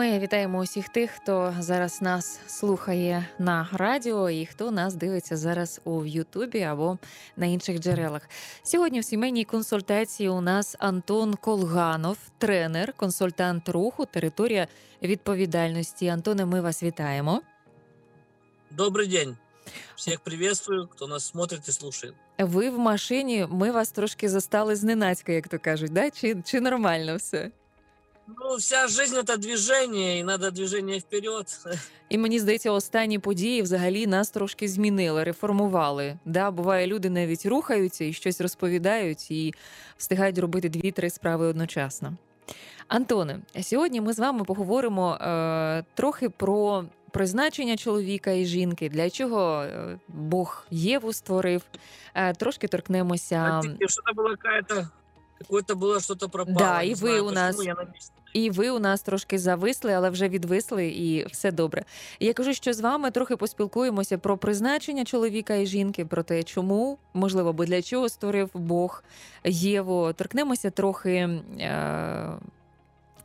Ми вітаємо усіх тих, хто зараз нас слухає на радіо і хто нас дивиться зараз у Ютубі або на інших джерелах. Сьогодні в сімейній консультації у нас Антон Колганов, тренер, консультант руху, територія відповідальності. Антоне, ми вас вітаємо. Добрый день. Всех приветствую, кто нас смотрит и слушает. Ви в машині, ми вас трошки застали зненацька, як то кажуть, да? чи, чи нормально все? Ну, вся жизнь это движение, и надо движение вперед. І мені здається, останні події взагалі нас трошки змінили, реформували. Да, буває, люди навіть рухаються і щось розповідають, і встигають робити дві-три справи одночасно. Антоне, сьогодні ми з вами поговоримо е, трохи про призначення чоловіка і жінки, для чого е, Бог Єву створив. Е, трошки торкнемося. Простите, Что-то было какая-то... Какое-то було щось пропало. Да, не ви знаю, у нас-. І ви у нас трошки зависли, але вже відвисли, і все добре. Я кажу, що з вами трохи поспілкуємося про призначення чоловіка і жінки, про те, чому, можливо, бо для чого створив Бог Єву. Торкнемося трохи. Е-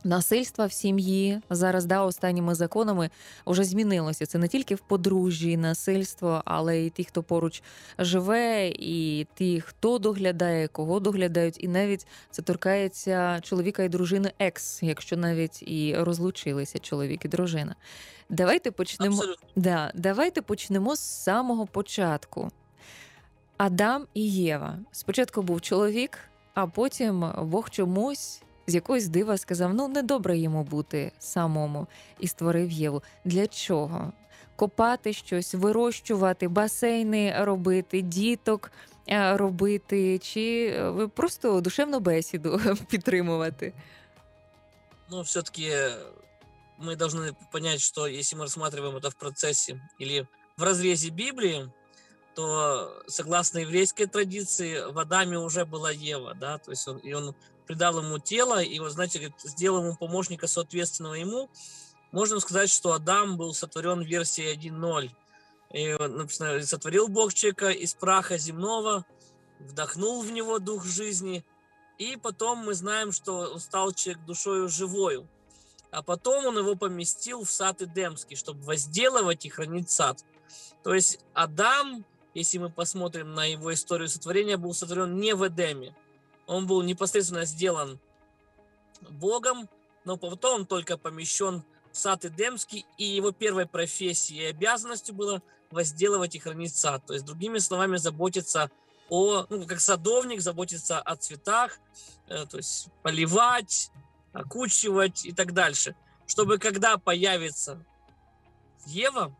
Насильства в сім'ї зараз да останніми законами вже змінилося. Це не тільки в подружжі насильство, але й ті, хто поруч живе, і ті, хто доглядає, кого доглядають, і навіть це торкається чоловіка і дружини екс, якщо навіть і розлучилися чоловік і дружина. Давайте почнемо. Абсолютно. Да, давайте почнемо з самого початку. Адам і Єва. Спочатку був чоловік, а потім Бог чомусь з якогось дива сказав: ну, недобре йому бути самому, і створив Єву. Для чого? Копати щось, вирощувати, басейни робити, діток е, робити, чи е, ви просто душевну бесіду підтримувати? Но все-таки мы должны понять, что если мы рассматриваем это в процессе или в разрезе Библии, то согласно еврейской традиции в Адаме уже была Ева, да, то есть он, и он придал ему тело, и вот, знаете, говорит, сделал ему помощника соответственного ему. Можно сказать, что Адам был сотворен в версии 1.0. И написано, сотворил Бог человека из праха земного, вдохнул в него дух жизни, и потом мы знаем, что он стал человек душою живою. А потом он его поместил в сад Эдемский, чтобы возделывать и хранить сад. То есть Адам, если мы посмотрим на его историю сотворения, был сотворен не в Эдеме. Он был непосредственно сделан Богом, но потом он только помещен в сад Эдемский, и его первой профессией и обязанностью было возделывать и хранить сад. То есть, другими словами, заботиться о, ну, как садовник, заботиться о цветах, э, то есть поливать, окучивать и так дальше. Чтобы когда появится Ева,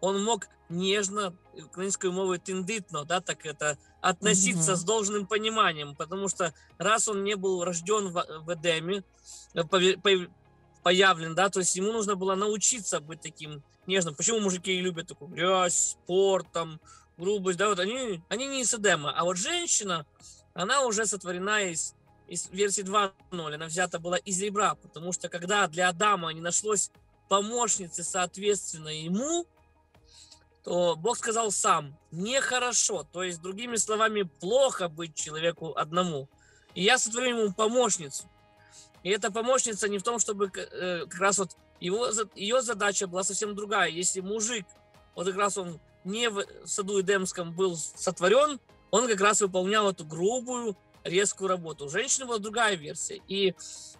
он мог нежно, украинской мовой тендитно, да, так это относиться Мгм. с должным пониманием, потому что раз он не был рожден в, в Эдеме, э, появлен, да, то есть ему нужно было научиться быть таким нежным. Почему мужики любят такую грязь, спорт, там, грубость, да, вот они, они не из Эдема, а вот женщина, она уже сотворена из, из версии 2.0, она взята была из ребра, потому что когда для Адама не нашлось помощницы, соответственно, ему, то Бог сказал сам, нехорошо, то есть, другими словами, плохо быть человеку одному. И я сотворю ему помощницу. И эта помощница не в том, чтобы э, как раз вот его, ее задача была совсем другая. Если мужик, вот как раз он не в саду Эдемском был сотворен, он как раз выполнял эту грубую, резкую работу. У женщины была другая версия. И,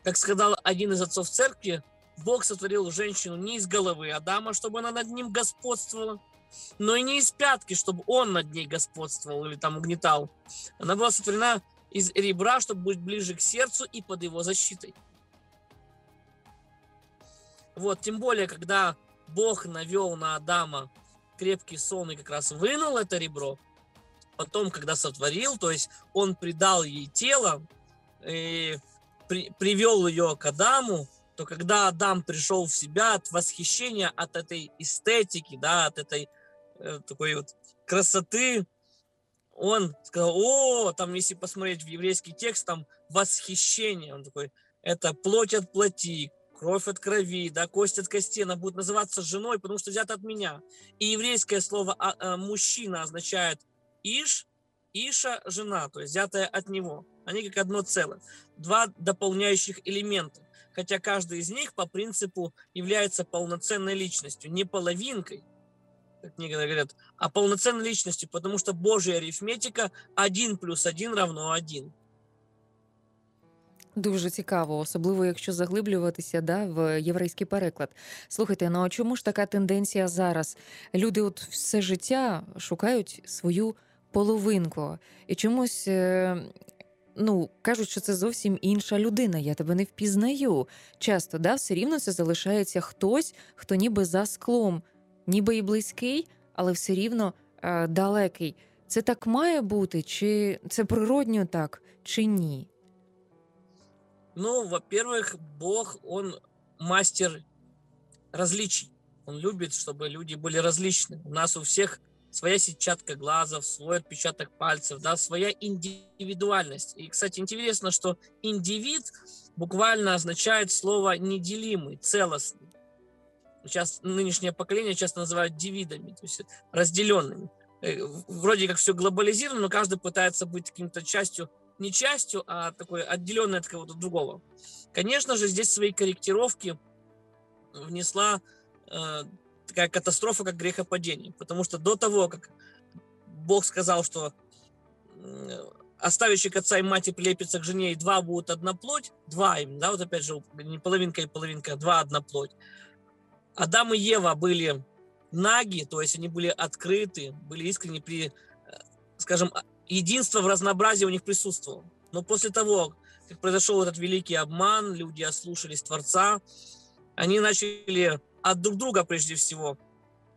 как сказал один из отцов церкви, Бог сотворил женщину не из головы Адама, чтобы она над ним господствовала, но и не из пятки, чтобы он над ней господствовал или там угнетал. Она была сотворена из ребра, чтобы быть ближе к сердцу и под его защитой. Вот, тем более, когда Бог навел на Адама крепкий сон и как раз вынул это ребро, потом, когда сотворил, то есть он придал ей тело и при, привел ее к Адаму, то когда Адам пришел в себя от восхищения, от этой эстетики, да, от этой такой вот красоты, он сказал, о, там, если посмотреть в еврейский текст, там восхищение, он такой, это плоть от плоти, кровь от крови, да, кость от кости, она будет называться женой, потому что взята от меня. И еврейское слово а, а, мужчина означает иш, иша – жена, то есть взятая от него. Они как одно целое. Два дополняющих элемента. Хотя каждый из них по принципу является полноценной личностью, не половинкой, как некоторые говорят, а полноценной личностью, потому что Божья арифметика 1 плюс 1 равно 1. Дуже цікаво, особливо якщо заглиблюватися да, в єврейський переклад. Слухайте, ну а чому ж така тенденція зараз? Люди от все життя шукають свою половинку і чомусь. е, Ну, кажуть, що це зовсім інша людина, я тебе не впізнаю. Часто, да, все рівно це залишається хтось, хто ніби за склом, ніби і близький, але все рівно е, далекий. Це так має бути, чи це природньо так, чи ні? Ну, во-первых, Бог, он мастер различий. Он любит, чтобы люди были различны. У нас у всех своя сетчатка глазов, свой отпечаток пальцев, да, своя индивидуальность. И, кстати, интересно, что индивид буквально означает слово неделимый, целостный. Сейчас нынешнее поколение часто называют дивидами, то есть разделенными. Э, Вроде как все глобализировано, но каждый пытается быть каким-то частью, не частью, а такой отделенной от кого-то другого. Конечно же, здесь свои корректировки внесла э, такая катастрофа, как грехопадение. Потому что до того, как Бог сказал, что оставящий отца и мать и прилепится к жене, и два будут одна плоть, два им, да, вот опять же, не половинка и половинка, а два одна плоть. Адам и Ева были наги, то есть они были открыты, были искренне при, э, скажем, а- единство в разнообразии у них присутствовало. Но после того, как произошел этот великий обман, люди ослушались Творца, они начали от друг друга прежде всего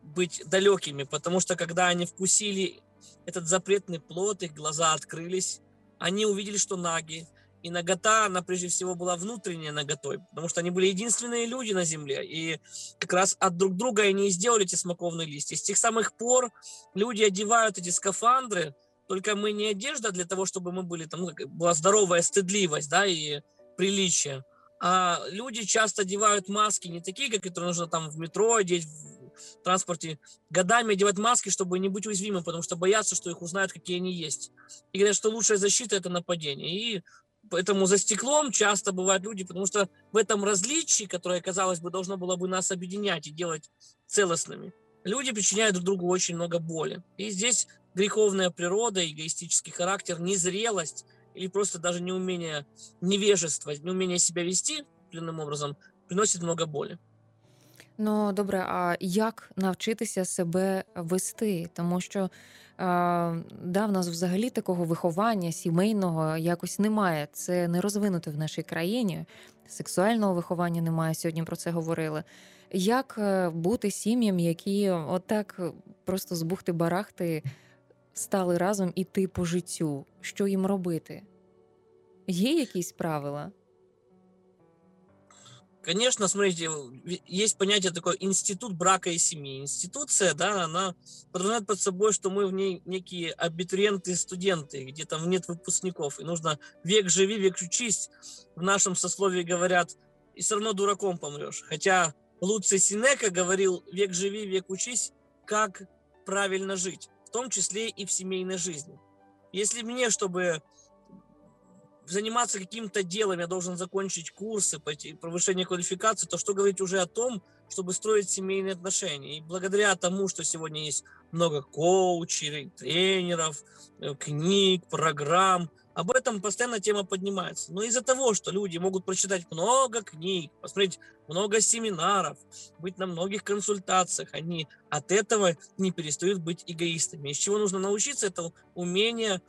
быть далекими, потому что когда они вкусили этот запретный плод, их глаза открылись, они увидели, что наги, и нагота, она прежде всего была внутренняя наготой, потому что они были единственные люди на земле, и как раз от друг друга они и сделали эти смоковные листья. С тех самых пор люди одевают эти скафандры, только мы не одежда для того, чтобы мы были там, ну, была здоровая стыдливость, да, и приличие, а люди часто одевают маски не такие, как которые нужно там в метро одеть, в транспорте, годами одевать маски, чтобы не быть уязвимым, потому что боятся, что их узнают, какие они есть. И говорят, что лучшая защита – это нападение. И поэтому за стеклом часто бывают люди, потому что в этом различии, которое, казалось бы, должно было бы нас объединять и делать целостными, люди причиняют друг другу очень много боли. И здесь греховная природа, эгоистический характер, незрелость или просто даже неумение, невежество, неумение себя вести определенным образом приносит много боли. Ну добре, а як навчитися себе вести? Тому що да, в нас взагалі такого виховання сімейного якось немає. Це не розвинуто в нашій країні. Сексуального виховання немає. Сьогодні про це говорили. Як е, бути сім'ям, які отак просто з бухти-барахти стали разом іти по життю? Що їм робити? Є якісь правила? Конечно, смотрите, есть понятие такое институт брака и семьи. Институция, да, она подразумевает под собой, что мы в ней некие абитуриенты и студенты, где там нет выпускников, и нужно век живи, век учись. В нашем сословии говорят, и все равно дураком помрешь. Хотя Луций Синека говорил, век живи, век учись, как правильно жить, в том числе и в семейной жизни. Если мне, чтобы заниматься каким-то делом, я должен закончить курсы, повышение квалификации, то что говорить уже о том, чтобы строить семейные отношения. И благодаря тому, что сегодня есть много коучей, тренеров, э, книг, программ, об этом постоянно тема поднимается. Но из-за того, что люди могут прочитать много книг, посмотреть много семинаров, быть на многих консультациях, они от этого не перестают быть эгоистами. Из чего нужно научиться, это умение,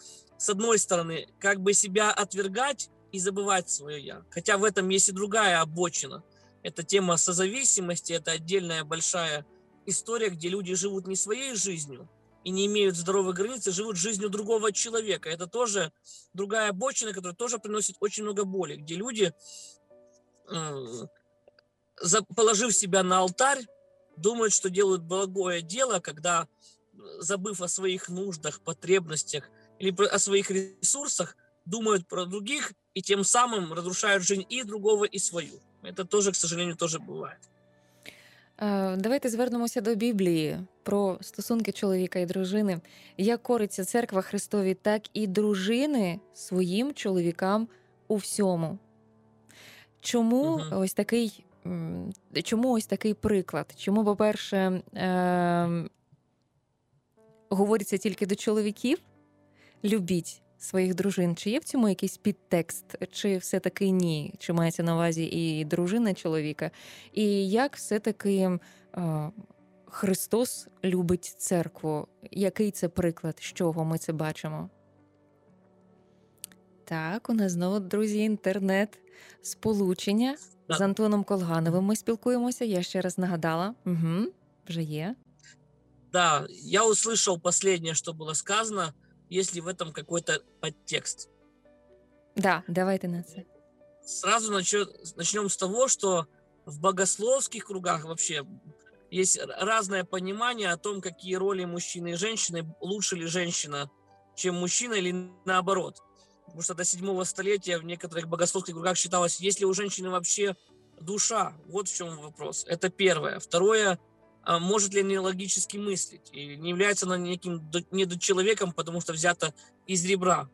с одной стороны, как бы себя отвергать и забывать свое «я». Хотя в этом есть и другая обочина. Это тема созависимости, это отдельная большая история, где люди живут не своей жизнью, и не имеют здоровой границы, живут жизнью другого человека. Это тоже другая обочина, которая тоже приносит очень много боли, где люди, положив себя на алтарь, думают, что делают благое дело, когда, забыв о своих нуждах, потребностях или о своих ресурсах, думают про других и тем самым разрушают жизнь и другого, и свою. Это тоже, к сожалению, тоже бывает. Е, давайте звернемося до Біблії про стосунки чоловіка і дружини. Як кориться церква Христові, так і дружини своїм чоловікам у всьому. Чому угу. ось такий чому ось такий приклад? Чому, по-перше, е- говориться тільки до чоловіків? Любіть своїх дружин. Чи є в цьому якийсь підтекст, чи все-таки ні? Чи мається на увазі і дружина чоловіка? І як все-таки е, Христос любить церкву? Який це приклад, з чого ми це бачимо? Так, у нас знову, друзі, інтернет сполучення з Антоном Колгановим. Ми спілкуємося. Я ще раз нагадала. Угу, Вже є. Да, я услышал последнее, что было сказано. Есть ли в этом какой-то подтекст. Да, давайте на це. Сразу начнем, с того, что в богословских кругах вообще есть разное понимание о том, какие роли мужчины и женщины, лучше ли женщина, чем мужчина, или наоборот. Потому что до седьмого столетия в некоторых богословских кругах считалось, есть ли у женщины вообще душа. Вот в чем вопрос. Это первое. Второе, может ли она логически мыслить, и не является она неким недочеловеком, потому что взято из ребра.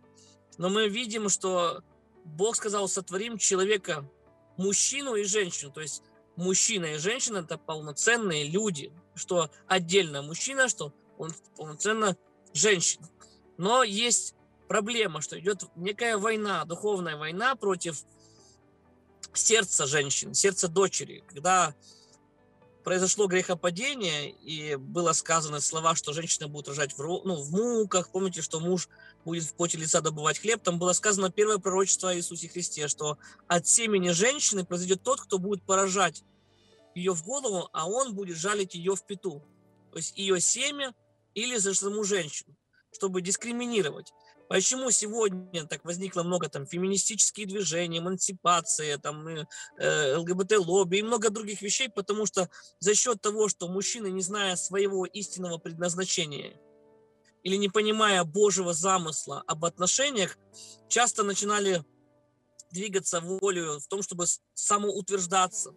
Но мы видим, что Бог сказал, сотворим человека, мужчину и женщину, то есть мужчина и женщина – это полноценные люди, что отдельно мужчина, что он полноценно женщина. Но есть проблема, что идет некая война, духовная война против сердца женщин, сердца дочери, когда произошло грехопадение, и было сказано слова, что женщина будет рожать в, ну, в муках. Помните, что муж будет в поте лица добывать хлеб. Там было сказано первое пророчество о Иисусе Христе, что от семени женщины произойдет тот, кто будет поражать ее в голову, а он будет жалить ее в пету. То есть ее семя или за саму женщину, чтобы дискриминировать. Почему сегодня так возникло много там феминистические движения, эмансипация, там э, ЛГБТ-лобби и много других вещей, потому что за счет того, что мужчины, не зная своего истинного предназначения или не понимая Божьего замысла об отношениях, часто начинали двигаться волю в том, чтобы самоутверждаться.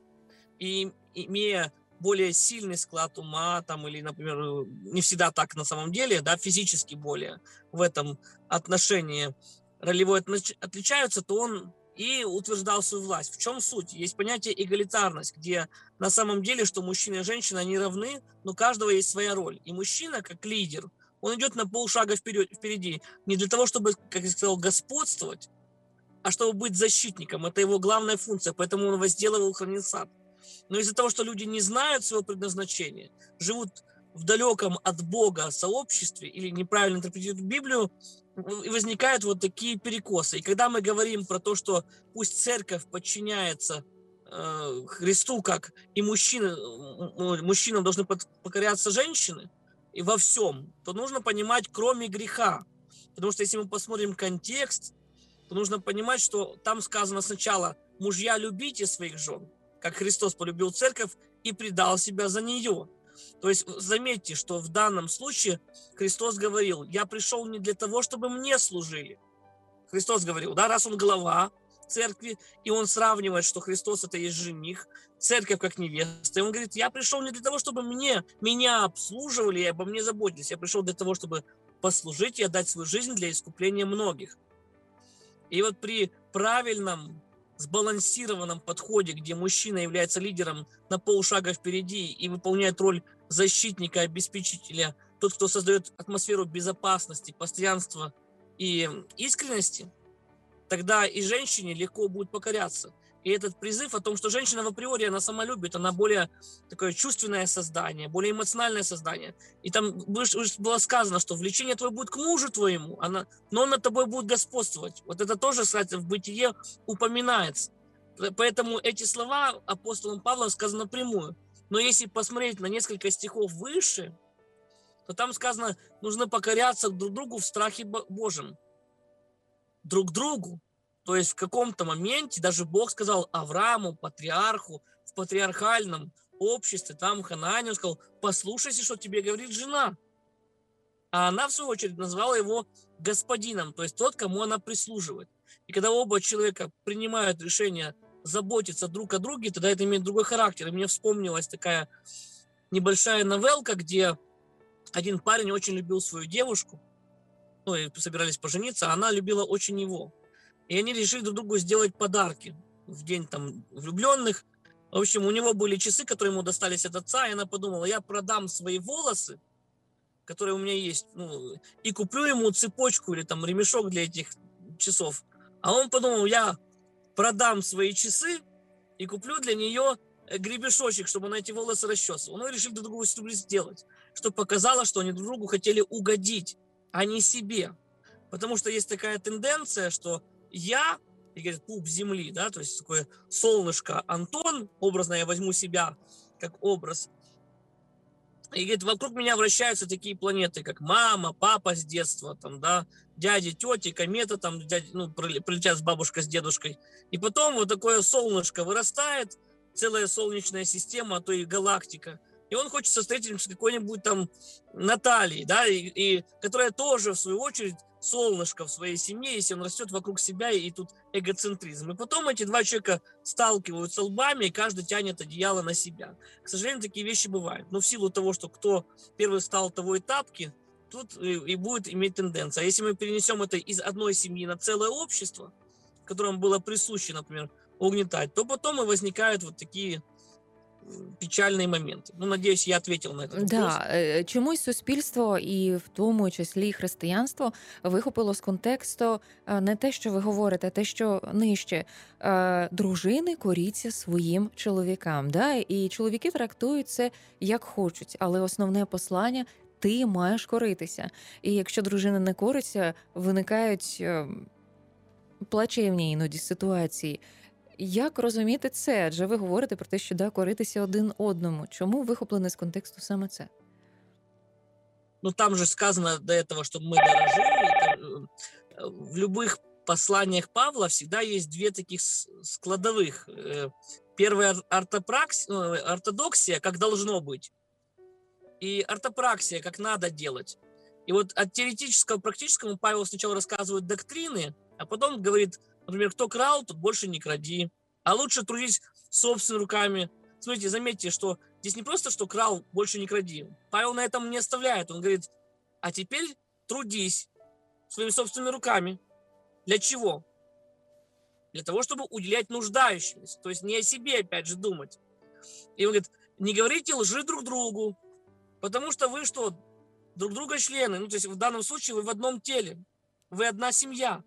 И имея более сильный склад ума, там, или, например, э, не всегда так на самом деле, да, физически более в этом отношении ролевой отличаются, то он и утверждал свою власть. В чем суть? Есть понятие эгалитарность, где на самом деле, что мужчина и женщина, они равны, но у каждого есть своя роль. И мужчина, как лидер, он идет на полшага вперед, впереди, не для того, чтобы, как я сказал, господствовать, а чтобы быть защитником. Это его главная функция, поэтому он возделывал хранит сад. Но из-за того, что люди не знают своего предназначения, живут в далеком от Бога сообществе или неправильно интерпретируют Библию, и возникают вот такие перекосы. И когда мы говорим про то, что пусть церковь подчиняется э, Христу, как и мужчины, мужчинам должны покоряться женщины, и во всем, то нужно понимать, кроме греха. Потому что если мы посмотрим контекст, то нужно понимать, что там сказано сначала «мужья, любите своих жен», как Христос полюбил церковь и предал себя за нее. То есть заметьте, что в данном случае Христос говорил, я пришел не для того, чтобы мне служили. Христос говорил, да, раз он глава церкви, и он сравнивает, что Христос это есть жених, церковь как невеста. И он говорит, я пришел не для того, чтобы мне, меня обслуживали и обо мне заботились. Я пришел для того, чтобы послужить и отдать свою жизнь для искупления многих. И вот при правильном сбалансированном подходе, где мужчина является лидером на полшага впереди и выполняет роль защитника, обеспечителя, тот, кто создает атмосферу безопасности, постоянства и искренности, тогда и женщине легко будет покоряться. И этот призыв о том, что женщина в априори, она сама любит, она более такое чувственное создание, более эмоциональное создание. И там было сказано, что влечение твое будет к мужу твоему, она, но он над тобой будет господствовать. Вот это тоже, кстати, в бытие упоминается. Поэтому эти слова апостолом Павлом сказаны напрямую. Но если посмотреть на несколько стихов выше, то там сказано, нужно покоряться друг другу в страхе Божьем. Друг другу. То есть в каком-то моменте даже Бог сказал Аврааму, патриарху, в патриархальном обществе, там Хананию сказал, послушайся, что тебе говорит жена. А она, в свою очередь, назвала его господином, то есть тот, кому она прислуживает. И когда оба человека принимают решение заботиться друг о друге, тогда это имеет другой характер. И мне вспомнилась такая небольшая новелка, где один парень очень любил свою девушку, ну и собирались пожениться, а она любила очень его. И они решили друг другу сделать подарки в день там влюбленных. В общем, у него были часы, которые ему достались от отца, и она подумала, я продам свои волосы, которые у меня есть, ну, и куплю ему цепочку или там ремешок для этих часов. А он подумал, я продам свои часы и куплю для нее э, гребешочек, чтобы она эти волосы расчесывала. Ну решили друг другу сделать, чтобы показало, что они друг другу хотели угодить, а не себе. Потому что есть такая тенденция, что я, и говорит, пуп земли, да, то есть такое солнышко Антон, образно я возьму себя как образ, и говорит, вокруг меня вращаются такие планеты, как мама, папа с детства, там, да, дяди, тети, комета, там, дяди, ну, прилетят с бабушкой, с дедушкой. И потом вот такое солнышко вырастает, целая солнечная система, а то и галактика. И он хочет встретиться с какой-нибудь там Натальей, да, и, и которая тоже, в свою очередь, солнышко в своей семье, если он растет вокруг себя, и тут эгоцентризм. И потом эти два человека сталкиваются лбами, и каждый тянет одеяло на себя. К сожалению, такие вещи бывают. Но в силу того, что кто первый стал, того и тут и будет иметь тенденция. А если мы перенесем это из одной семьи на целое общество, которому было присуще, например, угнетать, то потом и возникают вот такие печальні моменти. Ну, надіюсь, я ответил на це. Да, е, чомусь суспільство, і в тому числі християнство, вихопило з контексту е, не те, що ви говорите, а те, що нижче е, дружини коріться своїм чоловікам. Да? І чоловіки трактують це як хочуть, але основне послання. Ти маєш коритися. І якщо дружина не кориться, виникають плачевні іноді ситуації. Як розуміти це? Адже ви говорите про те, що да, коритися один одному. Чому вихоплене з контексту саме це? Ну там же сказано до этого, чтобы мы дорожили. Э, в любых посланиях Павла всегда есть две таких складовых. Э, первая ортопракс... Ну, ортодоксия, как должно быть, и ортопраксия, как надо делать. И вот от теоретического к практическому Павел сначала рассказывает доктрины, а потом говорит, Например, кто крал, тот больше не кради. А лучше трудись собственными руками. Смотрите, заметьте, что здесь не просто, что крал, больше не кради. Павел на этом не оставляет. Он говорит, а теперь трудись своими собственными руками. Для чего? Для того, чтобы уделять нуждающимся. То есть не о себе, опять же, думать. И он говорит, не говорите лжи друг другу, потому что вы что, друг друга члены. Ну, то есть в данном случае вы в одном теле. Вы одна семья.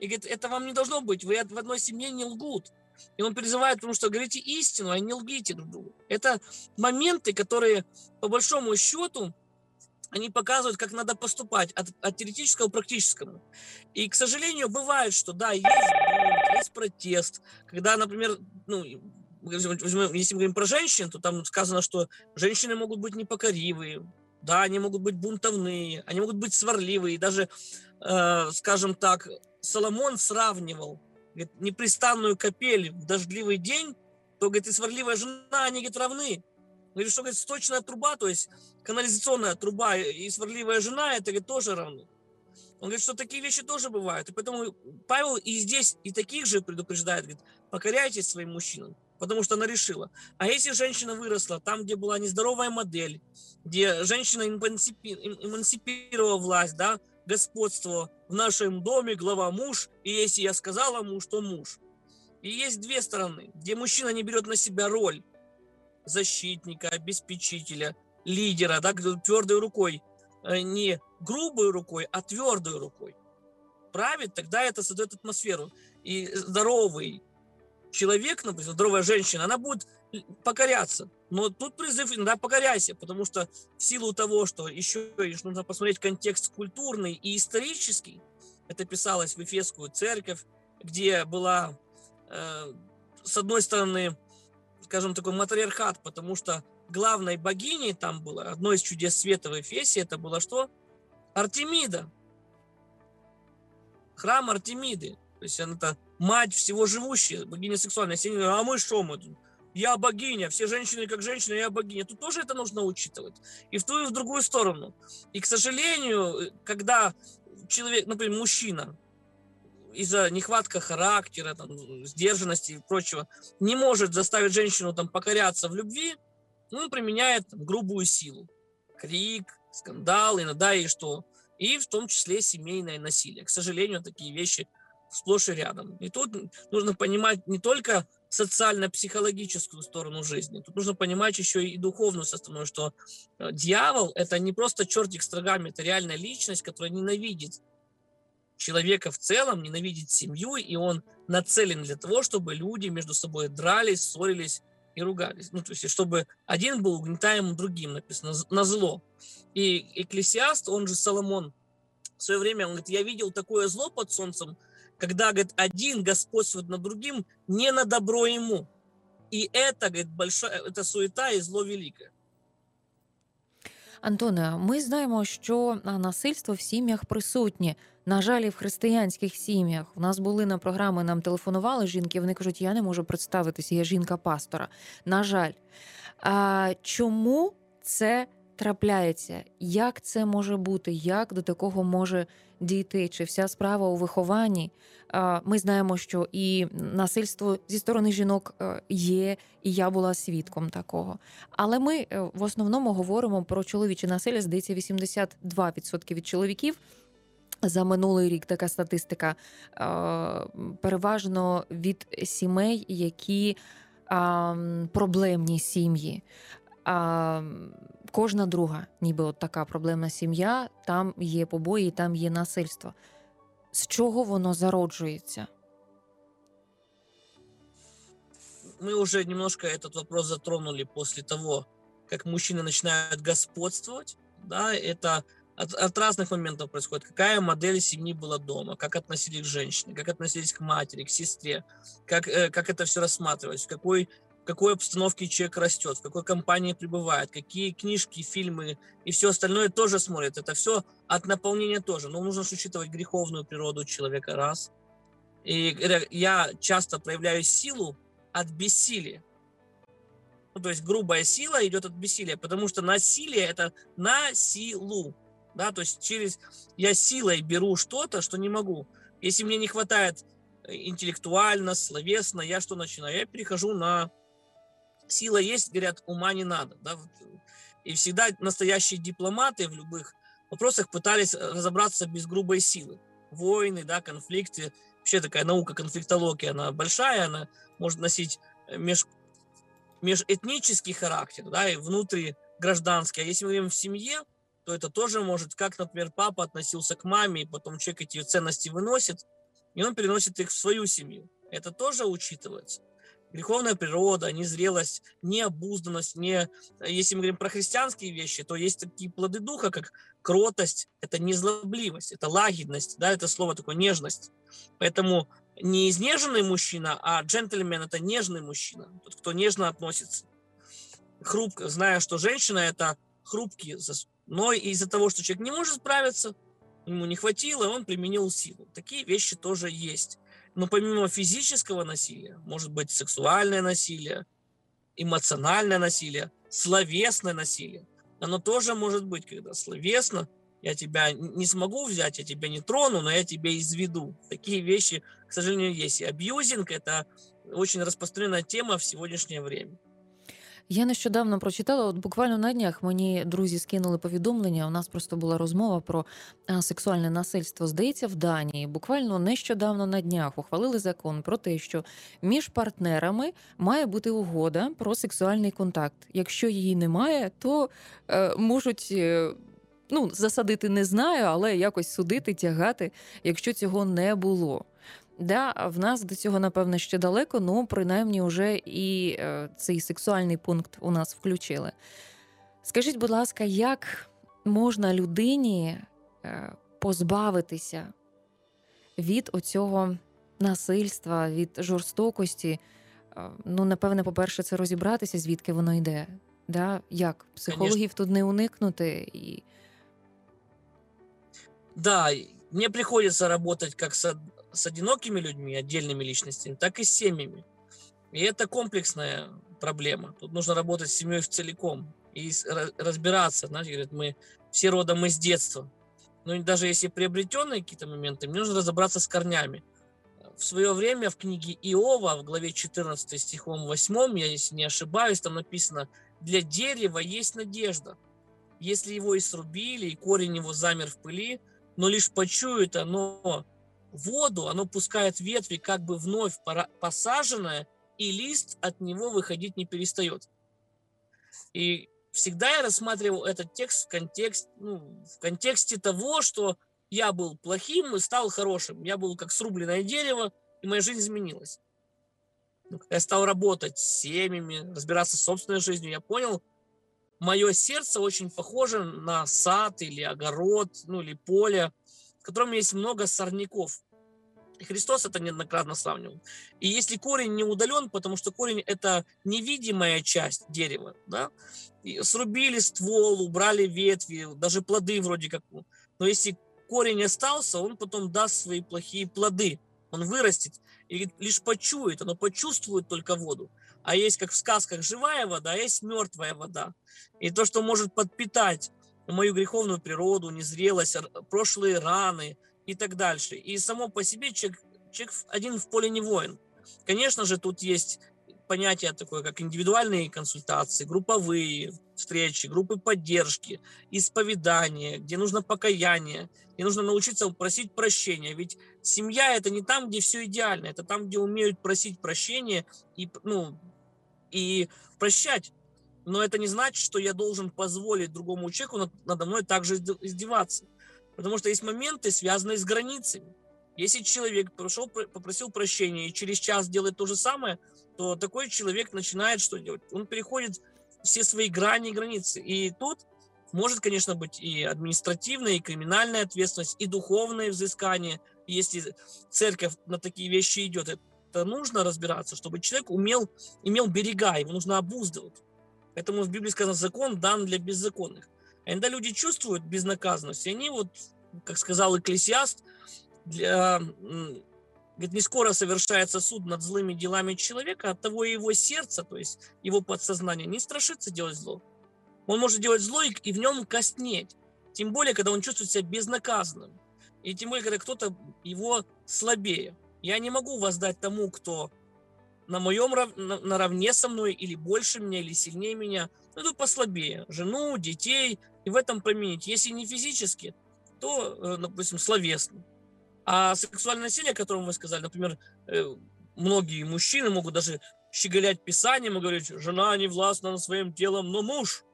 И говорит, это вам не должно быть, вы в одной семье не лгут. И он призывает, потому что говорите истину, а не лгите друг другу. Это моменты, которые, по большому счету, они показывают, как надо поступать от, от теоретического к практическому. И, к сожалению, бывает, что да, есть бунт, есть протест. Когда, например, ну, если мы говорим про женщин, то там сказано, что женщины могут быть непокоривые, да, они могут быть бунтовные, они могут быть сварливые, даже, э, скажем так, Соломон сравнивал говорит, непрестанную капель в дождливый день, то, говорит, и сварливая жена, они, говорит, равны. Говорит, что, говорит, сточная труба, то есть канализационная труба и сварливая жена, это, говорит, тоже равны. Он говорит, что такие вещи тоже бывают. И поэтому Павел и здесь, и таких же предупреждает, говорит, покоряйтесь своим мужчинам, потому что она решила. А если женщина выросла там, где была нездоровая модель, где женщина эмансипировала власть, да, господство в нашем доме, глава муж, и если я сказала муж, то муж. И есть две стороны, где мужчина не берет на себя роль защитника, обеспечителя, лидера, да, твердой рукой, э, не грубой рукой, а твердой рукой. правит, тогда это создает атмосферу. И здоровый человек, например, здоровая женщина, она будет покоряться. Но тут призыв иногда покоряйся, потому что в силу того, что еще лишь нужно посмотреть контекст культурный и исторический, это писалось в Ефесскую церковь, где была, э, с одной стороны, скажем, такой матриархат, потому что главной богиней там было, одно из чудес света в Эфесе, это было что? Артемида. Храм Артемиды. То есть она это мать всего живущая, богиня сексуальная. А мы что мы? Я богиня, все женщины как женщины, я богиня. Тут тоже это нужно учитывать. И в ту, и в другую сторону. И, к сожалению, когда человек, например, мужчина, из-за нехватка характера, там, сдержанности и прочего, не может заставить женщину там покоряться в любви, ну, применяет там, грубую силу. Крик, скандал, иногда и что. И в том числе семейное насилие. К сожалению, такие вещи сплошь и рядом. И тут нужно понимать не только социально-психологическую сторону жизни, тут нужно понимать еще и духовную составную, что э, дьявол – это не просто чертик с рогами, это реальная личность, которая ненавидит человека в целом, ненавидит семью, и он нацелен для того, чтобы люди между собой дрались, ссорились и ругались. Ну, то есть, чтобы один был угнетаемым другим, написано, на зло. И Экклесиаст, он же Соломон, в свое время, он говорит, я видел такое зло под солнцем, когда, говорит, один господствует над другим, не на добро ему. И это, говорит, большая, это суета і зло велике. Антоне, ми знаємо, що насильство в сім'ях присутнє. На жаль, і в християнських сім'ях у нас були на програми, нам телефонували жінки. Вони кажуть, я не можу представитися, я жінка пастора. На жаль, а чому це трапляється? Як це може бути? Як до такого може дійти? Чи вся справа у вихованні? Ми знаємо, що і насильство зі сторони жінок е, є, і я була свідком такого. Але ми е, в основному говоримо про чоловіче насилля. Здається, 82% від чоловіків. За минулий рік така статистика переважно від сімей, які проблемні сім'ї. А кожна друга, ніби от така проблемна сім'я, там є побої, там є насильство. З чого воно зароджується? Мы уже немножко этот вопрос затронули после того, как мужчины начинают господствовать. Да, это от, от разных моментов происходит. Какая модель семьи была дома, как относились к женщине, как относились к матери, к сестре, как, э, как это все рассматривать, в какой, в какой обстановке человек растет, в какой компании пребывает, какие книжки, фильмы и все остальное тоже смотрят. Это все от наполнения тоже. Но нужно учитывать греховную природу человека, раз. И я часто проявляю силу от бессилия. Ну, то есть грубая сила идет от бессилия, потому что насилие это на силу да, то есть через я силой беру что-то, что не могу. Если мне не хватает э, интеллектуально, словесно, я что начинаю? Я перехожу на сила есть, говорят, ума не надо, да, и всегда настоящие дипломаты в любых вопросах пытались э, разобраться без грубой силы. Войны, да, конфликты, вообще такая наука конфликтология, она большая, она может носить э, меж, межэтнический характер, да, и внутригражданский. А если мы говорим в семье, то это тоже может, как, например, папа относился к маме, и потом человек эти ценности выносит, и он переносит их в свою семью. Это тоже учитывается. Греховная природа, незрелость, необузданность, не... если мы говорим про христианские вещи, то есть такие плоды духа, как кротость, это незлобливость, это лагидность, да, это слово такое нежность. Поэтому не изнеженный мужчина, а джентльмен – это нежный мужчина, тот, кто нежно относится. Хрупко, зная, что женщина – это хрупкий но из-за того, что человек не может справиться, ему не хватило, он применил силу. Такие вещи тоже есть. Но помимо физического насилия, может быть сексуальное насилие, эмоциональное насилие, словесное насилие. Оно тоже может быть, когда словесно я тебя не смогу взять, я тебя не трону, но я тебя изведу. Такие вещи, к сожалению, есть. И абьюзинг – это очень распространенная тема в сегодняшнее время. Я нещодавно прочитала, от буквально на днях мені друзі скинули повідомлення. У нас просто була розмова про сексуальне насильство. Здається, в Данії буквально нещодавно на днях ухвалили закон про те, що між партнерами має бути угода про сексуальний контакт. Якщо її немає, то е, можуть. Е, Ну, засадити не знаю, але якось судити, тягати, якщо цього не було. Да, в нас до цього, напевно, ще далеко, ну принаймні вже і е, цей сексуальний пункт у нас включили. Скажіть, будь ласка, як можна людині е, позбавитися від оцього насильства, від жорстокості? Е, Ну, напевне, по-перше, це розібратися, звідки воно йде. Да? Як психологів тут не уникнути і Да, мне приходится работать как с, с одинокими людьми, отдельными личностями, так и с семьями. И это комплексная проблема. Тут нужно работать с семьей в целиком и разбираться. Знаете, говорят, мы все родом из детства. Но и даже если приобретенные какие-то моменты, мне нужно разобраться с корнями. В свое время в книге Иова, в главе 14 стихом 8, я если не ошибаюсь, там написано, для дерева есть надежда. Если его и срубили, и корень его замер в пыли, но лишь почует оно воду, оно пускает ветви, как бы вновь посаженное, и лист от него выходить не перестает. И всегда я рассматривал этот текст в, контекст, ну, в контексте того, что я был плохим и стал хорошим. Я был как срубленное дерево, и моя жизнь изменилась. Ну, я стал работать с семьями, разбираться с собственной жизнью, я понял, мое сердце очень похоже на сад или огород, ну или поле, в котором есть много сорняков. И Христос это неоднократно сравнивал. И если корень не удален, потому что корень это невидимая часть дерева, да, и срубили ствол, убрали ветви, даже плоды вроде как. Но если корень остался, он потом даст свои плохие плоды. Он вырастет и лишь почует, оно почувствует только воду. А есть, как в сказках, живая вода, а есть мертвая вода. И то, что может подпитать мою греховную природу, незрелость, прошлые раны и так дальше. И само по себе человек, человек один в поле не воин. Конечно же, тут есть понятие такое, как индивидуальные консультации, групповые встречи, группы поддержки, исповедание, где нужно покаяние, где нужно научиться просить прощения. Ведь семья это не там, где все идеально, это там, где умеют просить прощения и, ну, и прощать. Но это не значит, что я должен позволить другому человеку над- надо мной также изде- издеваться. Потому что есть моменты, связанные с границами. Если человек прошел, про- попросил прощения и через час делает то же самое, то такой человек начинает что делать? Он переходит все свои грани и границы. И тут может, конечно, быть и административная, и криминальная ответственность, и духовное взыскание. Если церковь на такие вещи идет, это нужно разбираться, чтобы человек умел, имел берега, его нужно обуздывать. Поэтому в Библии сказано, закон дан для беззаконных. А иногда люди чувствуют безнаказанность, и они вот, как сказал Экклесиаст, для, говорит, не скоро совершается суд над злыми делами человека, от того и его сердце, то есть его подсознание, не страшится делать зло. Он может делать зло и, и в нем коснеть. Тем более, когда он чувствует себя безнаказанным. И тем более, когда кто-то его слабее. Я не могу воздать тому, кто на моем на- наравне со мной, или больше меня, или сильнее меня, ну, послабее. Жену, детей, и в этом променить. Если не физически, то, э, допустим, словесно. А сексуальное насилие, о котором вы сказали, например, э, многие мужчины могут даже щеголять писанием и говорить, жена не властна над своим телом, но муж.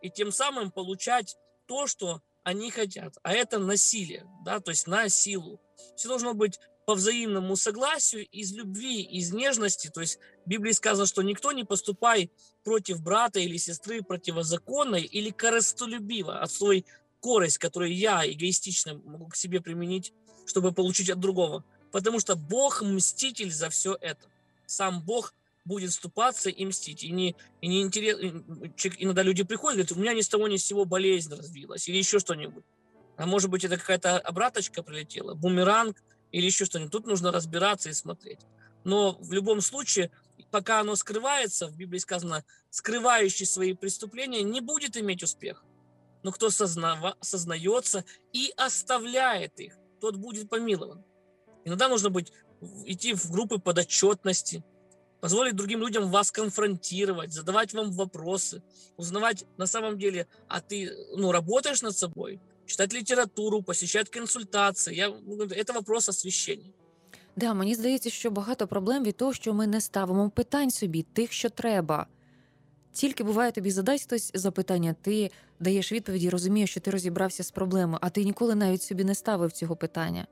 И тем самым получать то, что они хотят. А это насилие, да, то есть на силу. Все должно быть по взаимному согласию, из любви, из нежности. То есть в Библии сказано, что никто не поступай против брата или сестры противозаконно или корыстолюбиво от свой корость, которую я эгоистично могу к себе применить, чтобы получить от другого. Потому что Бог мститель за все это. Сам Бог будет вступаться и мстить. И не, и не интерес... Иногда люди приходят и говорят, у меня ни с того ни с сего болезнь развилась или еще что-нибудь. А может быть, это какая-то обраточка прилетела, бумеранг или еще что-нибудь. Тут нужно разбираться и смотреть. Но в любом случае, пока оно скрывается, в Библии сказано, скрывающий свои преступления не будет иметь успех. Но кто сознается и оставляет их, тот будет помилован. Иногда нужно быть, идти в группы подотчетности, позволить другим людям вас конфронтировать, задавать вам вопросы, узнавать на самом деле, а ты ну, работаешь над собой, читать литературу, посещать консультации. Я, ну, это вопрос освящения. Да, мені здається, що багато проблем від того, що ми не ставимо питань собі, тих, що треба. тільки буває тобі задасть хтось запитання, ти даєш відповіді, розумієш, що ти розібрався з проблемою, а ти ніколи навіть собі не ставив цього питання.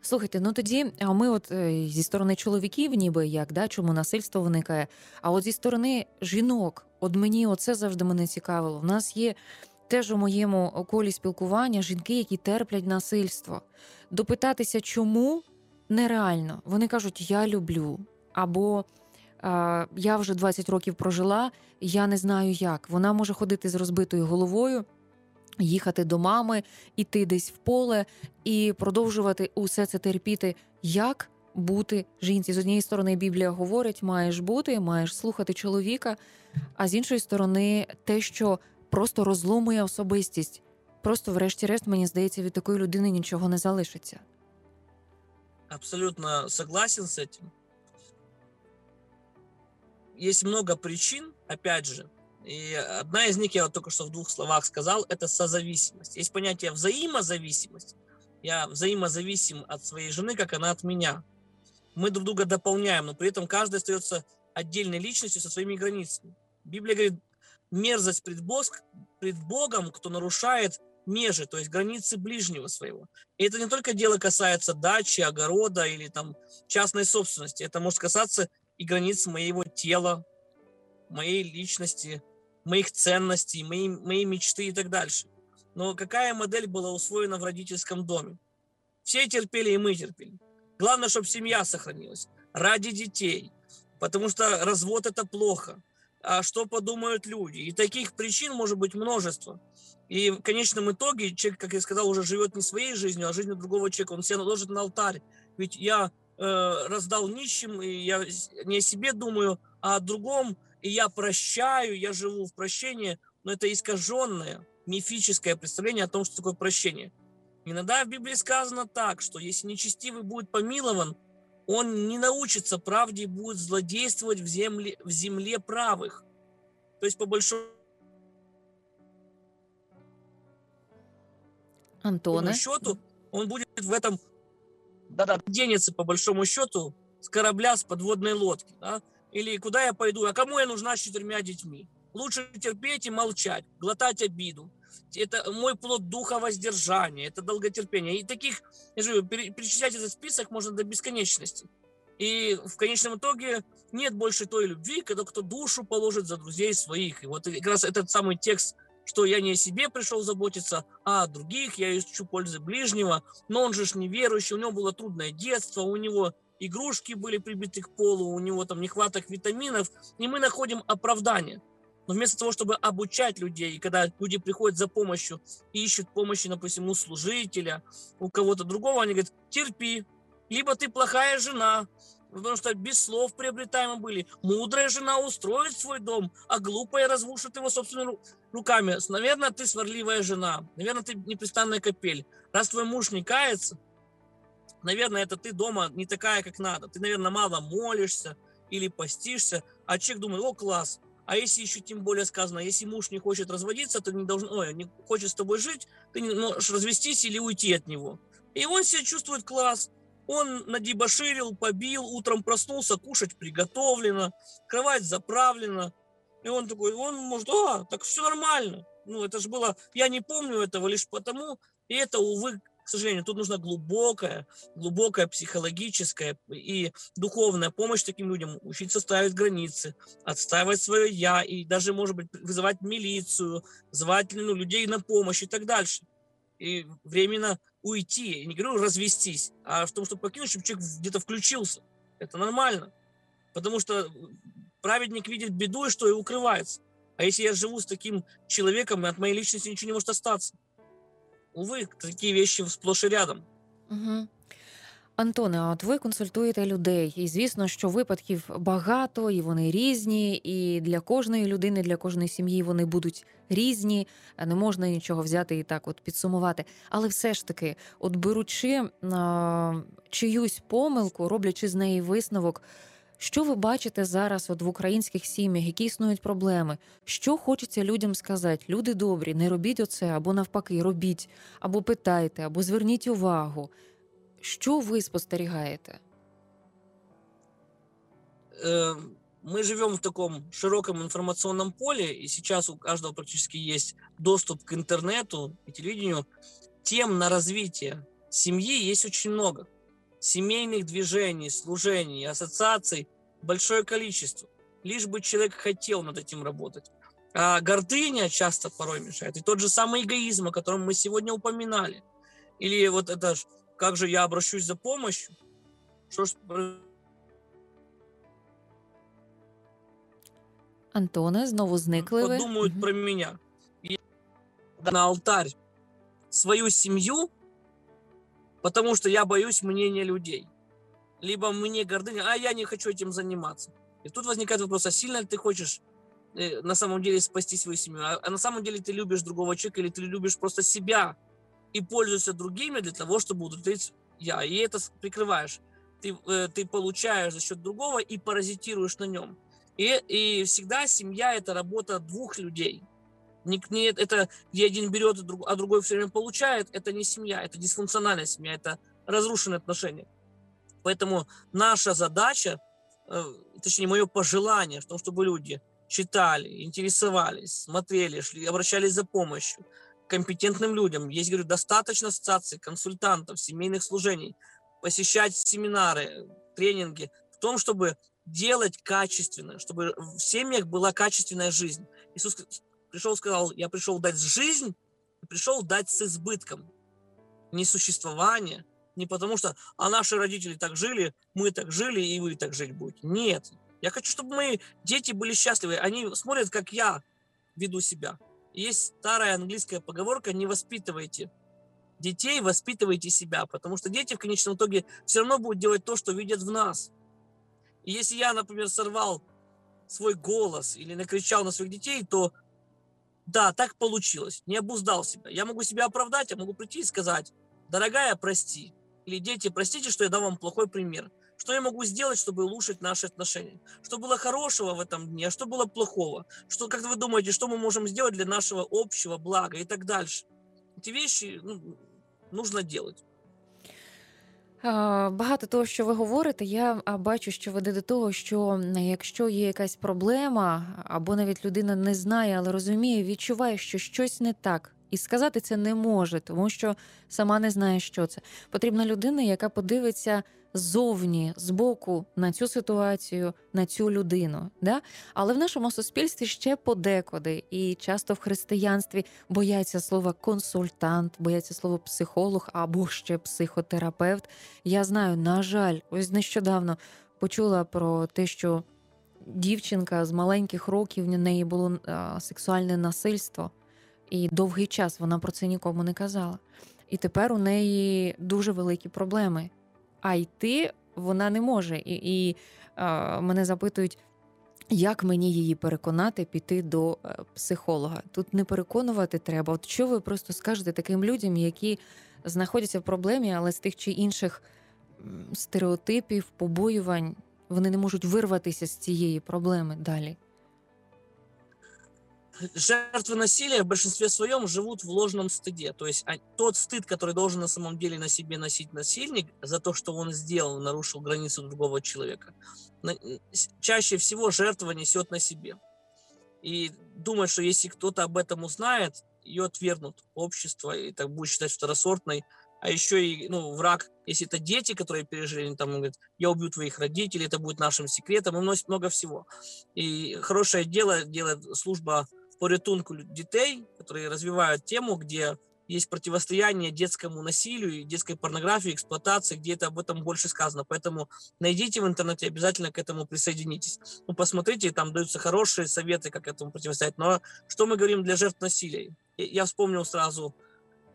Слухайте, ну тоді, а ми, от е, зі сторони чоловіків, ніби як, да, чому насильство виникає, а от зі сторони жінок, от мені оце завжди мене цікавило. У нас є теж у моєму колі спілкування жінки, які терплять насильство. Допитатися, чому нереально. Вони кажуть, я люблю, або я вже 20 років прожила, я не знаю як. Вона може ходити з розбитою головою. Їхати до мами, іти десь в поле і продовжувати усе це терпіти. Як бути жінці? З однієї сторони, Біблія говорить, маєш бути, маєш слухати чоловіка, а з іншої сторони, те, що просто розломує особистість. Просто, врешті-решт, мені здається, від такої людини нічого не залишиться. Абсолютно согласен с этим. Есть много причин, опять же, и одна из них, я вот только что в двух словах сказал, это созависимость. Есть понятие взаимозависимость. Я взаимозависим от своей жены, как она от меня. Мы друг друга дополняем, но при этом каждый остается отдельной личностью со своими границами. Библия говорит, мерзость пред, Бог, пред Богом, кто нарушает межи, то есть границы ближнего своего. И это не только дело касается дачи, огорода или там частной собственности. Это может касаться и границ моего тела, моей личности, моих ценностей, моей, моей мечты и так дальше. Но какая модель была усвоена в родительском доме? Все терпели, и мы терпели. Главное, чтобы семья сохранилась ради детей, потому что развод это плохо. А что подумают люди? И таких причин может быть множество. И в конечном итоге человек, как я сказал, уже живет не своей жизнью, а жизнью другого человека. Он себя наложит на алтарь. Ведь я э, раздал нищим, и я не о себе думаю, а о другом, и я прощаю, я живу в прощении, но это искаженное, мифическое представление о том, что такое прощение. Иногда в Библии сказано так, что если нечестивый будет помилован, он не научится правде и будет злодействовать в земле, в земле правых. То есть, по большому Антоне, счету, он будет в этом, да-да, денется по большому счету с корабля, с подводной лодки, да? Или куда я пойду, а кому я нужна с четырьмя детьми? Лучше терпеть и молчать, глотать обиду. Это мой плод духа воздержания, это долготерпение. И таких, я же перечислять этот список можно до бесконечности. И в конечном итоге нет больше той любви, когда кто душу положит за друзей своих. И вот как раз этот самый текст, что я не о себе пришел заботиться, а о других, я ищу пользы ближнего, но он же ж неверующий, у него было трудное детство, у него игрушки были прибиты к полу, у него там нехваток витаминов, и мы находим оправдание. Но вместо того, чтобы обучать людей, и когда люди приходят за помощью ищут помощи, допустим, у служителя, у кого-то другого, они говорят, терпи, либо ты плохая жена, потому что без слов приобретаемы были. Мудрая жена устроит свой дом, а глупая разрушит его собственными руками. Наверное, ты сварливая жена, наверное, ты непрестанная капель. Раз твой муж не кается, наверное, это ты дома не такая, как надо. Ты, наверное, мало молишься или постишься, а человек думает, о, класс, а если еще тем более сказано, если муж не хочет разводиться, то не должен, ой, не хочет с тобой жить, ты не можешь развестись или уйти от него. И он себя чувствует класс. Он надебоширил, побил, утром проснулся, кушать приготовлено, кровать заправлена. И он такой, он может, а, так все нормально. Ну, это же было, я не помню этого лишь потому, и это, увы, к сожалению, тут нужна глубокая, глубокая психологическая и духовная помощь таким людям, учиться ставить границы, отстаивать свое «я» и даже, может быть, вызывать милицию, звать ну, людей на помощь и так дальше. И временно уйти, я не говорю развестись, а в том, чтобы покинуть, чтобы человек где-то включился. Это нормально. Потому что праведник видит беду и что и укрывается. А если я живу с таким человеком, от моей личности ничего не может остаться. Увы, такі вещи сплошь і рядом. Угу. Антоне, от ви консультуєте людей, і звісно, що випадків багато, і вони різні, і для кожної людини, для кожної сім'ї вони будуть різні. Не можна нічого взяти і так, от підсумувати. Але все ж таки, от беручи а, чиюсь помилку, роблячи з неї висновок. Що ви бачите зараз от в українських сім'ях, які існують проблеми? Що хочеться людям сказати? Люди добрі, не робіть оце, або навпаки, робіть, або питайте, або зверніть увагу. Що ви спостерігаєте? Э, мы живем в таком широком информационном поле, и сейчас у каждого практически есть доступ к интернету и телевидению. Тем на развитие семьи есть очень много. Семейных движений, служений, ассоциаций большое количество. Лишь бы человек хотел над этим работать. А гордыня часто порой мешает. И тот же самый эгоизм, о котором мы сегодня упоминали. Или вот это ж, как же я обращусь за помощью? Что ж Антоне, знову зникли ви. подумают Мгм. про меня. И на алтарь свою семью, потому что я боюсь мнения людей. Либо мне гордыня, а я не хочу этим заниматься. И тут возникает вопрос, а сильно ли ты хочешь э, на самом деле спасти свою семью? А, а на самом деле ты любишь другого человека или ты любишь просто себя и пользуешься другими для того, чтобы удовлетворить я. И это прикрываешь. Ты, э, ты получаешь за счет другого и паразитируешь на нем. И, и всегда семья это работа двух людей. Не, не это где один берет, а а другой все время получает, это не семья, это дисфункциональная семья, это разрушенные отношения. Поэтому наша задача, э, точнее мое пожелание, в том, чтобы люди читали, интересовались, смотрели, шли, обращались за помощью компетентным людям. Есть, говорю, достаточно ассоциаций, консультантов, семейных служений, посещать семинары, тренинги в том, чтобы делать качественно, чтобы в семьях была качественная жизнь. Иисус пришел, сказал, я пришел дать жизнь, пришел дать с избытком. Не существование, не потому что, а наши родители так жили, мы так жили, и вы так жить будете. Нет. Я хочу, чтобы мои дети были счастливы. Они смотрят, как я веду себя. Есть старая английская поговорка «не воспитывайте детей, воспитывайте себя», потому что дети в конечном итоге все равно будут делать то, что видят в нас. И если я, например, сорвал свой голос или накричал на своих детей, то да, так получилось, не обуздал себя. Я могу себя оправдать, я могу прийти и сказать, дорогая, прости. Или дети, простите, что я дам вам плохой пример. Что я могу сделать, чтобы улучшить наши отношения? Что было хорошего в этом дне, а что было плохого? Что, как вы думаете, что мы можем сделать для нашего общего блага и так дальше? Эти вещи ну, нужно делать. Багато того, що ви говорите, я бачу, що веде до того, що якщо є якась проблема, або навіть людина не знає, але розуміє, відчуває, що щось не так, і сказати це не може, тому що сама не знає, що це. Потрібна людина, яка подивиться ззовні, збоку на цю ситуацію, на цю людину. Да? Але в нашому суспільстві ще подекуди, і часто в християнстві бояться слова консультант, бояться слова психолог або ще психотерапевт. Я знаю, на жаль, ось нещодавно почула про те, що дівчинка з маленьких років в неї було сексуальне насильство, і довгий час вона про це нікому не казала. І тепер у неї дуже великі проблеми. А йти вона не може. І, і а, мене запитують, як мені її переконати піти до е, психолога? Тут не переконувати треба. От що ви просто скажете таким людям, які знаходяться в проблемі, але з тих чи інших стереотипів, побоювань вони не можуть вирватися з цієї проблеми далі. Жертвы насилия в большинстве своем живут в ложном стыде. То есть а, тот стыд, который должен на самом деле на себе носить насильник за то, что он сделал, нарушил границу другого человека, чаще всего жертва несет на себе. И думает, что если кто-то об этом узнает, ее отвергнут общество и так будет считать второсортной. А еще и ну, враг, если это дети, которые пережили, там он говорит, я убью твоих родителей, это будет нашим секретом, и носит много всего. И хорошее дело делает служба порятунку лю- детей, которые развивают тему, где есть противостояние детскому насилию, и детской порнографии, эксплуатации, где это об этом больше сказано. Поэтому найдите в интернете, обязательно к этому присоединитесь. Ну, посмотрите, там даются хорошие советы, как этому противостоять. Но что мы говорим для жертв насилия? Я- вспомнил сразу,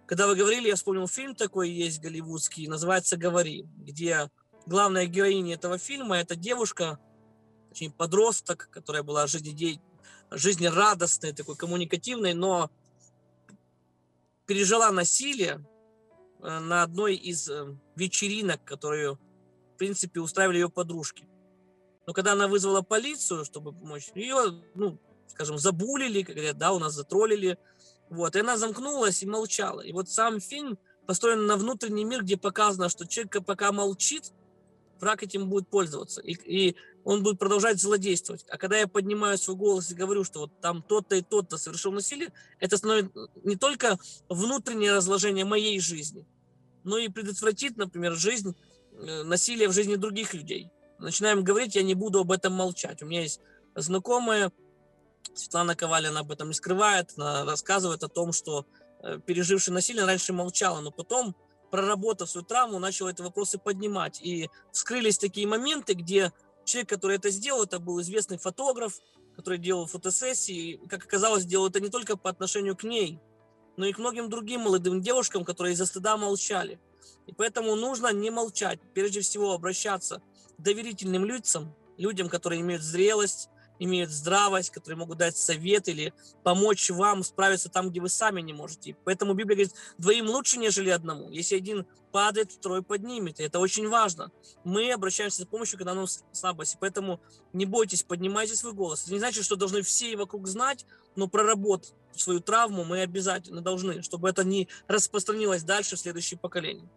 когда вы говорили, я вспомнил фильм такой есть голливудский, называется «Говори», где главная героиня этого фильма – это девушка, точнее, подросток, которая была жизнедей... жизнерадостной, такой коммуникативной, но пережила насилие э, на одной из э, вечеринок, которую, в принципе, устраивали ее подружки. Но когда она вызвала полицию, чтобы помочь, ее, ну, скажем, забулили, как говорят, да, у нас затроллили. Вот, и она замкнулась и молчала. И вот сам фильм построен на внутренний мир, где показано, что человек пока молчит, враг этим будет пользоваться. И, и он будет продолжать злодействовать. А когда я поднимаю свой голос и говорю, что вот там тот-то и тот-то совершил насилие, это становится не только внутреннее разложение моей жизни, но и предотвратит, например, жизнь, э, насилие в жизни других людей. Начинаем говорить, я не буду об этом молчать. У меня есть знакомая, Светлана Ковалина об этом не скрывает, она рассказывает о том, что э, переживший насилие раньше молчала, но потом, проработав свою травму, начала эти вопросы поднимать. И вскрылись такие моменты, где человек, который это сделал, это был известный фотограф, который делал фотосессии. И, как оказалось, делал это не только по отношению к ней, но и к многим другим молодым девушкам, которые из-за стыда молчали. И поэтому нужно не молчать. Прежде всего обращаться к доверительным лицам, людям, которые имеют зрелость, имеют здравость, которые могут дать совет или помочь вам справиться там, где вы сами не можете. Поэтому Библия говорит, двоим лучше, нежели одному. Если один падает, второй поднимет. И это очень важно. Мы обращаемся за помощью, когда нам слабость. Поэтому не бойтесь, поднимайте свой голос. Это не значит, что должны все вокруг знать, но проработать свою травму мы обязательно должны, чтобы это не распространилось дальше в следующее поколение.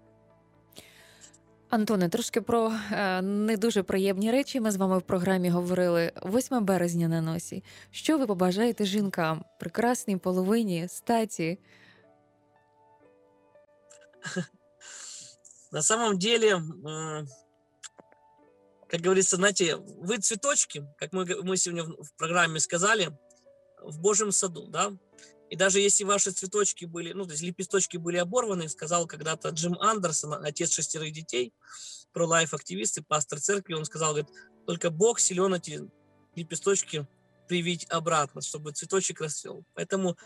Антоне, трошки про е, не дуже приємні речі. Ми з вами в програмі говорили 8 березня на носі. Що ви побажаєте жінкам? Прекрасній половині, статі? На самом деле, м, как говорится, знаете, вы цветочки, как мы, г- мы сегодня в в программе сказали, в Божьем саду, да? И даже если ваши цветочки были, ну, то есть лепесточки были оборваны, сказал когда-то Джим Андерсон, отец шестерых детей, про лайф активист и пастор церкви, он сказал, говорит, только Бог силен эти лепесточки привить обратно, чтобы цветочек расцвел. Поэтому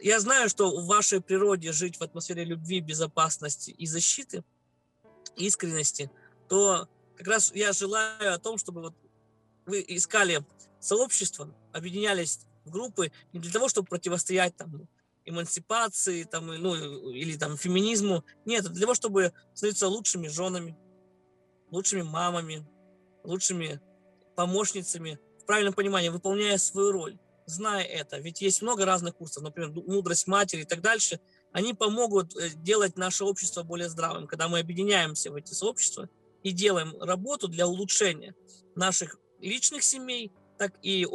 я знаю, что в вашей природе жить в атмосфере любви, безопасности и защиты, искренности, то как раз я желаю о том, чтобы вот вы искали сообщество, объединялись в группы не для того, чтобы противостоять там эмансипации там, ну, или там феминизму. Нет, для того, чтобы становиться лучшими женами, лучшими мамами, лучшими помощницами, в правильном понимании, выполняя свою роль, зная это. Ведь есть много разных курсов, например, мудрость матери и так дальше. Они помогут э, делать наше общество более здравым, когда мы объединяемся в эти сообщества и делаем работу для улучшения наших личных семей, так и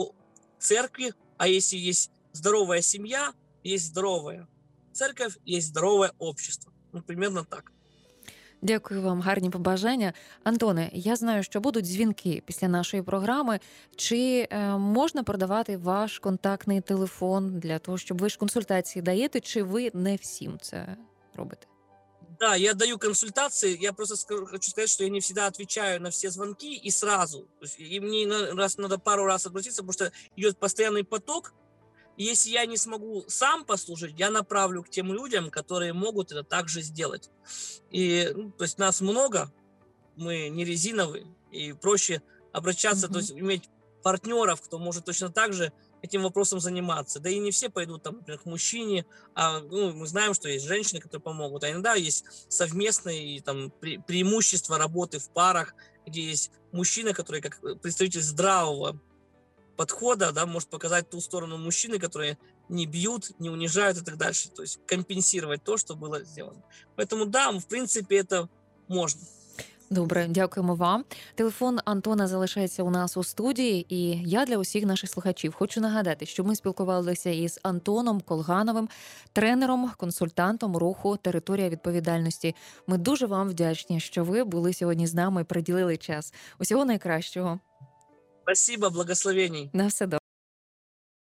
церкви. А если есть здоровая семья, есть здоровая церковь, есть здоровое общество. Ну, примерно так. Дякую вам, гарні побажання. Антоне, я знаю, що будуть дзвінки після нашої програми. Чи е, можна продавати ваш контактний телефон для того, щоб ви ж консультації даєте, чи ви не всім це робите? Да, я даю консультации. Я просто скажу- хочу сказать, что я не всегда отвечаю на все звонки и сразу. Есть, и мне раз надо пару раз обратиться, потому что идет постоянный поток. И если я не смогу сам послужить, я направлю к тем людям, которые могут это также сделать. И, ну, то есть нас много, мы не резиновые, и проще обращаться, Мгм. то есть иметь партнеров, кто может точно так же этим вопросом заниматься. Да и не все пойдут, там, например, к мужчине, а ну, мы знаем, что есть женщины, которые помогут, а иногда есть совместные там, пре- преимущества работы в парах, где есть мужчина, который как э, представитель здравого подхода, да, может показать ту сторону мужчины, которые не бьют, не унижают и так дальше. То есть компенсировать то, что было сделано. Поэтому да, в принципе, это можно. Добре, дякуємо вам. Телефон Антона залишається у нас у студії, і я для усіх наших слухачів хочу нагадати, що ми спілкувалися із Антоном Колгановим, тренером, консультантом руху Територія відповідальності. Ми дуже вам вдячні, що ви були сьогодні з нами і приділили час. Усього найкращого. Спасибо, благословений. На все добре.